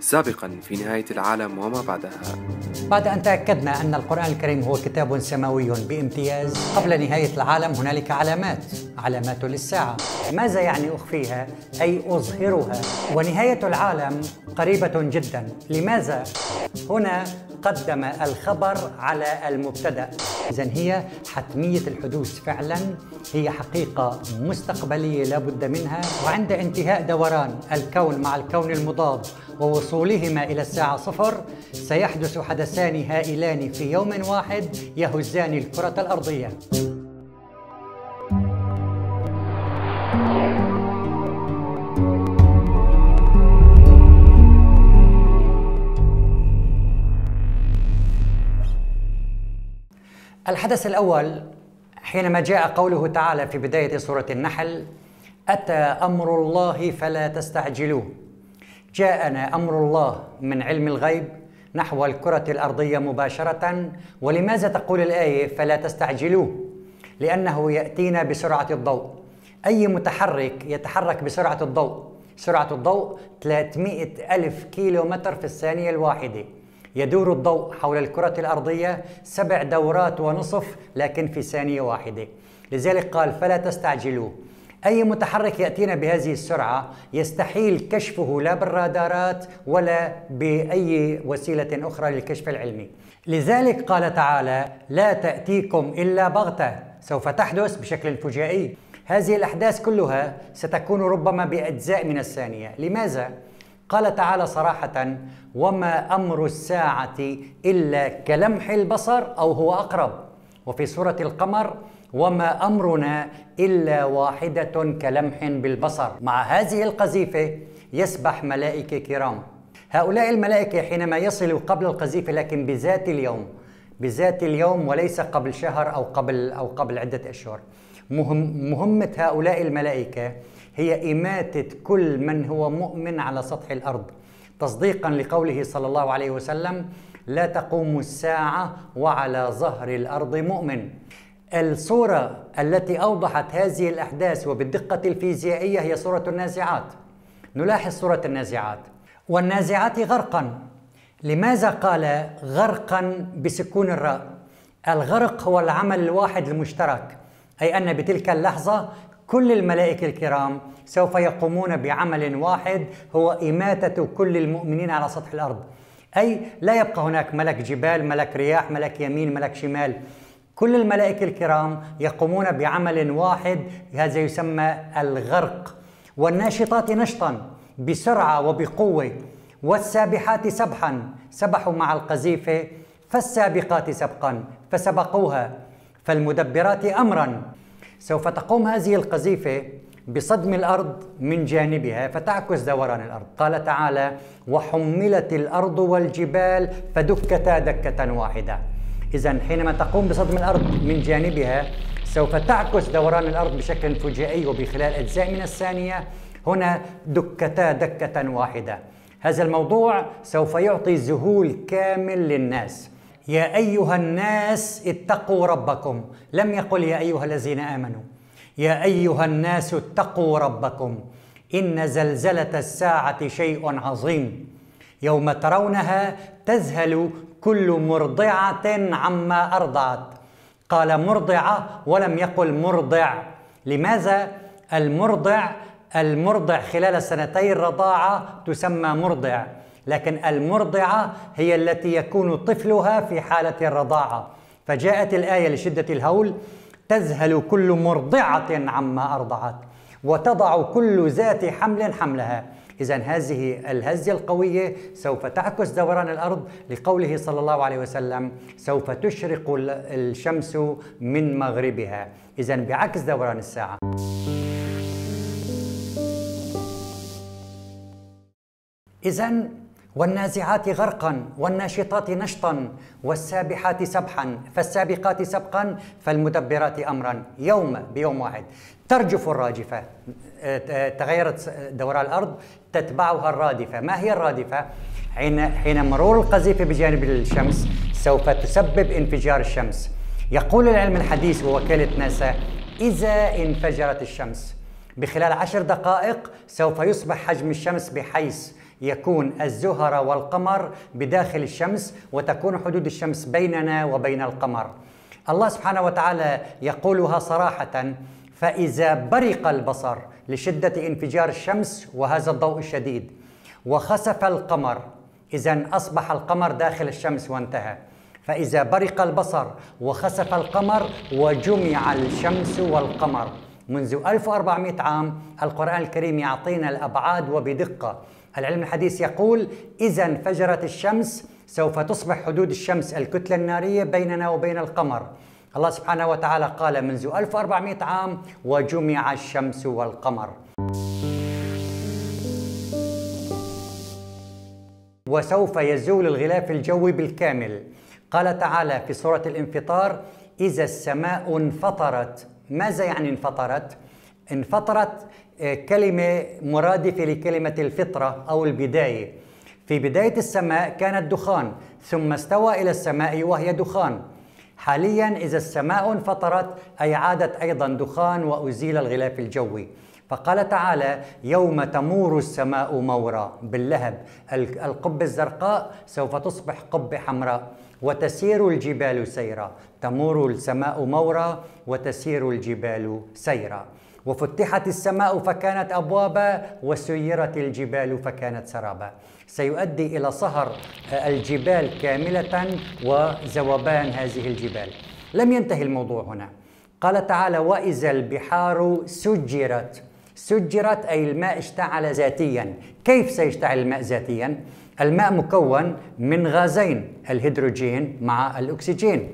سابقا في نهاية العالم وما بعدها. بعد أن تأكدنا أن القرآن الكريم هو كتاب سماوي بامتياز قبل نهاية العالم هنالك علامات. علامات للساعة. ماذا يعني أخفيها؟ أي أظهرها. ونهاية العالم قريبة جدا. لماذا؟ هنا قدم الخبر على المبتدأ. اذا هي حتمية الحدوث فعلا. هي حقيقة مستقبلية لا بد منها. وعند انتهاء دوران الكون مع الكون المضاد ووصولهما إلى الساعة صفر سيحدث حدثان هائلان في يوم واحد يهزان الكرة الأرضية. الحدث الأول حينما جاء قوله تعالى في بداية سورة النحل أتى أمر الله فلا تستعجلوه. جاءنا أمر الله من علم الغيب نحو الكرة الأرضية مباشرة ولماذا تقول الآية فلا تستعجلوه؟ لأنه يأتينا بسرعة الضوء. أي متحرك يتحرك بسرعة الضوء؟ سرعة الضوء 300 ألف كيلو متر في الثانية الواحدة. يدور الضوء حول الكرة الأرضية سبع دورات ونصف لكن في ثانية واحدة. لذلك قال فلا تستعجلوا. أي متحرك يأتينا بهذه السرعة يستحيل كشفه لا بالرادارات ولا بأي وسيلة أخرى للكشف العلمي. لذلك قال تعالى لا تأتيكم إلا بغتة. سوف تحدث بشكل فجائي. هذه الأحداث كلها ستكون ربما بأجزاء من الثانية. لماذا؟ قال تعالى صراحة وما أمر الساعة إلا كلمح البصر أو هو أقرب. وفي سورة القمر وما أمرنا إلا واحدة كلمح بالبصر. مع هذه القذيفة يسبح ملائكة كرام. هؤلاء الملائكة حينما يصلوا قبل القذيفة لكن بذات اليوم بذات اليوم وليس قبل شهر أو قبل أو قبل عدة أشهر مهم مهمة هؤلاء الملائكة هي إماتة كل من هو مؤمن على سطح الأرض. تصديقا لقوله صلى الله عليه وسلم لا تقوم الساعة وعلى ظهر الأرض مؤمن. الصورة التي أوضحت هذه الأحداث وبالدقة الفيزيائية هي صورة النازعات. نلاحظ صورة النازعات. والنازعات غرقا. لماذا قال غرقا بسكون الراء؟ الغرق هو العمل الواحد المشترك أي أن بتلك اللحظة كل الملائكة الكرام سوف يقومون بعمل واحد هو إماتة كل المؤمنين على سطح الأرض. أي لا يبقى هناك ملك جبال ملك رياح ملك يمين ملك شمال. كل الملائكة الكرام يقومون بعمل واحد هذا يسمى الغرق. والناشطات نشطا بسرعة وبقوة. والسابحات سبحا سبحوا مع القذيفة فالسابقات سبقا فسبقوها. فالمدبرات أمرا. سوف تقوم هذه القذيفة بصدم الأرض من جانبها فتعكس دوران الأرض. قال تعالى وحملت الأرض والجبال فدكتا دكة واحدة. إذا حينما تقوم بصدم الأرض من جانبها سوف تعكس دوران الأرض بشكل فجائي وبخلال أجزاء من الثانية. هنا دكتا دكة واحدة. هذا الموضوع سوف يعطي ذهول كامل للناس. يا أيها الناس اتقوا ربكم. لم يقل يا أيها الذين آمنوا. يا أيها الناس اتقوا ربكم. إن زلزلة الساعة شيء عظيم. يوم ترونها تذهل كل مرضعة عما أرضعت. قال مرضعه ولم يقل مرضع. لماذا؟ المرضع المرضع خلال سنتي الرضاعة تسمى مرضع. لكن المرضعة هي التي يكون طفلها في حالة الرضاعة. فجاءت الآية لشدة الهول تذهل كل مرضعة عما أرضعت وتضع كل ذات حمل حملها. إذا هذه الهزة القوية سوف تعكس دوران الأرض لقوله صلى الله عليه وسلم سوف تشرق الشمس من مغربها. إذا بعكس دوران الساعة. إذا والنازعات غرقا والناشطات نشطا والسابحات سبحا فالسابقات سبقا فالمدبرات أمرا يوم بيوم واحد. ترجف الراجفة تغيرت دوران الأرض تتبعها الرادفة. ما هي الرادفة؟ حين حين مرور القذيفه بجانب الشمس سوف تسبب انفجار الشمس. يقول العلم الحديث ووكاله ناسا إذا انفجرت الشمس بخلال عشر دقائق سوف يصبح حجم الشمس بحيث يكون الزهر والقمر بداخل الشمس وتكون حدود الشمس بيننا وبين القمر. الله سبحانه وتعالى يقولها صراحة فإذا برق البصر لشدة انفجار الشمس وهذا الضوء الشديد وخسف القمر إذا أصبح القمر داخل الشمس وانتهى. فإذا برق البصر وخسف القمر وجمع الشمس والقمر. منذ 1400 عام القرآن الكريم يعطينا الأبعاد وبدقة العلم الحديث يقول إذا انفجرت الشمس سوف تصبح حدود الشمس الكتلة النارية بيننا وبين القمر. الله سبحانه وتعالى قال منذ 1400 عام وجمع الشمس والقمر. وسوف يزول الغلاف الجوي بالكامل. قال تعالى في سورة الانفطار إذا السماء انفطرت. ماذا يعني انفطرت؟ انفطرت آه، كلمة مرادفة لكلمة الفطرة أو البداية. في بداية السماء كانت دخان ثم استوى إلى السماء وهي دخان. حاليا إذا السماء انفطرت أي عادت أيضا دخان وأزيل الغلاف الجوي. فقال تعالى يوم تمور السماء مورا باللهب. القبة الزرقاء سوف تصبح قبة حمراء وتسير الجبال سيرا. تمور السماء مورا وتسير الجبال سيرا. وفتحت السماء فكانت أبوابا وسيرت الجبال فكانت سرابا. سيؤدي إلى صهر الجبال كاملة وذوبان هذه الجبال. لم ينتهي الموضوع هنا. قال تعالى واذا البحار سجرت. سجرت أي الماء اشتعل ذاتيا. كيف سيشتعل الماء ذاتيا؟ الماء مكون من غازين الهيدروجين مع الأكسجين.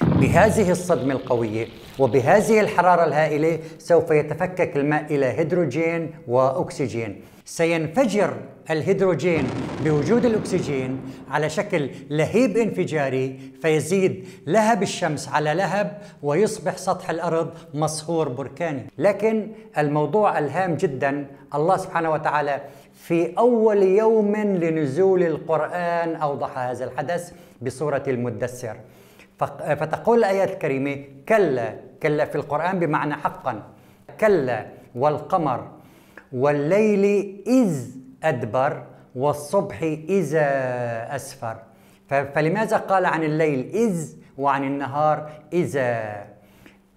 بهذه الصدمة القوية وبهذه الحرارة الهائلة سوف يتفكك الماء إلى هيدروجين وأكسجين. سينفجر الهيدروجين بوجود الأكسجين على شكل لهيب انفجاري فيزيد لهب الشمس على لهب ويصبح سطح الأرض مصهور بركاني. لكن الموضوع ألهام جدا. الله سبحانه وتعالى في أول يوم لنزول القرآن أوضح هذا الحدث بصورة المدثر. فتقول الآيات الكريمة كلا كلا في القرآن بمعنى حقا. كلا والقمر والليل إذ أدبر والصبح إذا أسفر. فلماذا قال عن الليل إذ وعن النهار إذا؟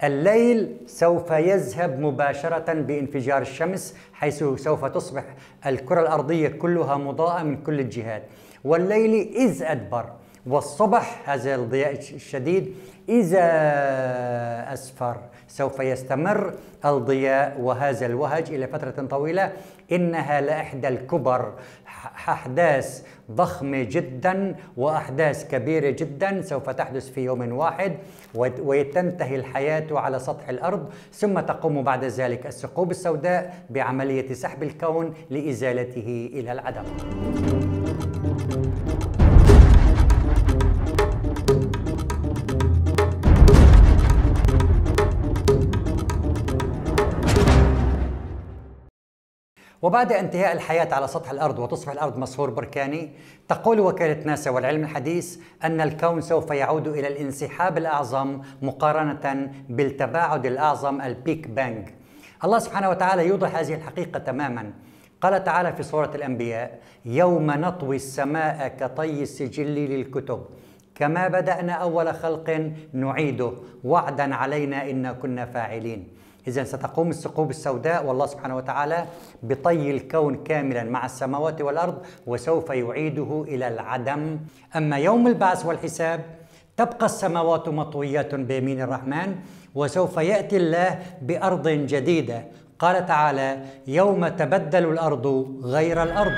الليل سوف يذهب مباشرة بانفجار الشمس حيث سوف تصبح الكرة الأرضية كلها مضاءة من كل الجهات. والليل إذ أدبر. والصبح هذا الضياء الشديد إذا أسفر سوف يستمر الضياء وهذا الوهج إلى فترة طويلة إنها لإحدى الكبر أحداث ضخمة جدا وأحداث كبيرة جدا سوف تحدث في يوم واحد وتنتهي الحياة على سطح الأرض ثم تقوم بعد ذلك الثقوب السوداء بعملية سحب الكون لإزالته إلى العدم. وبعد انتهاء الحياة على سطح الأرض وتصبح الأرض مصهور بركاني تقول وكالة ناسا والعلم الحديث أن الكون سوف يعود إلى الانسحاب الأعظم مقارنة بالتباعد الأعظم البيك بانج الله سبحانه وتعالى يوضح هذه الحقيقة تماما. قال تعالى في سورة الأنبياء يوم نطوي السماء كطي السجل للكتب. كما بدأنا أول خلق نعيده. وعدا علينا إنا كنا فاعلين. إذا ستقوم الثقوب السوداء والله سبحانه وتعالى بطي الكون كاملا مع السماوات والأرض وسوف يعيده إلى العدم أما يوم البعث والحساب تبقى السماوات مطويات بيمين الرحمن وسوف يأتي الله بأرض جديدة قال تعالى يوم تبدل الأرض غير الأرض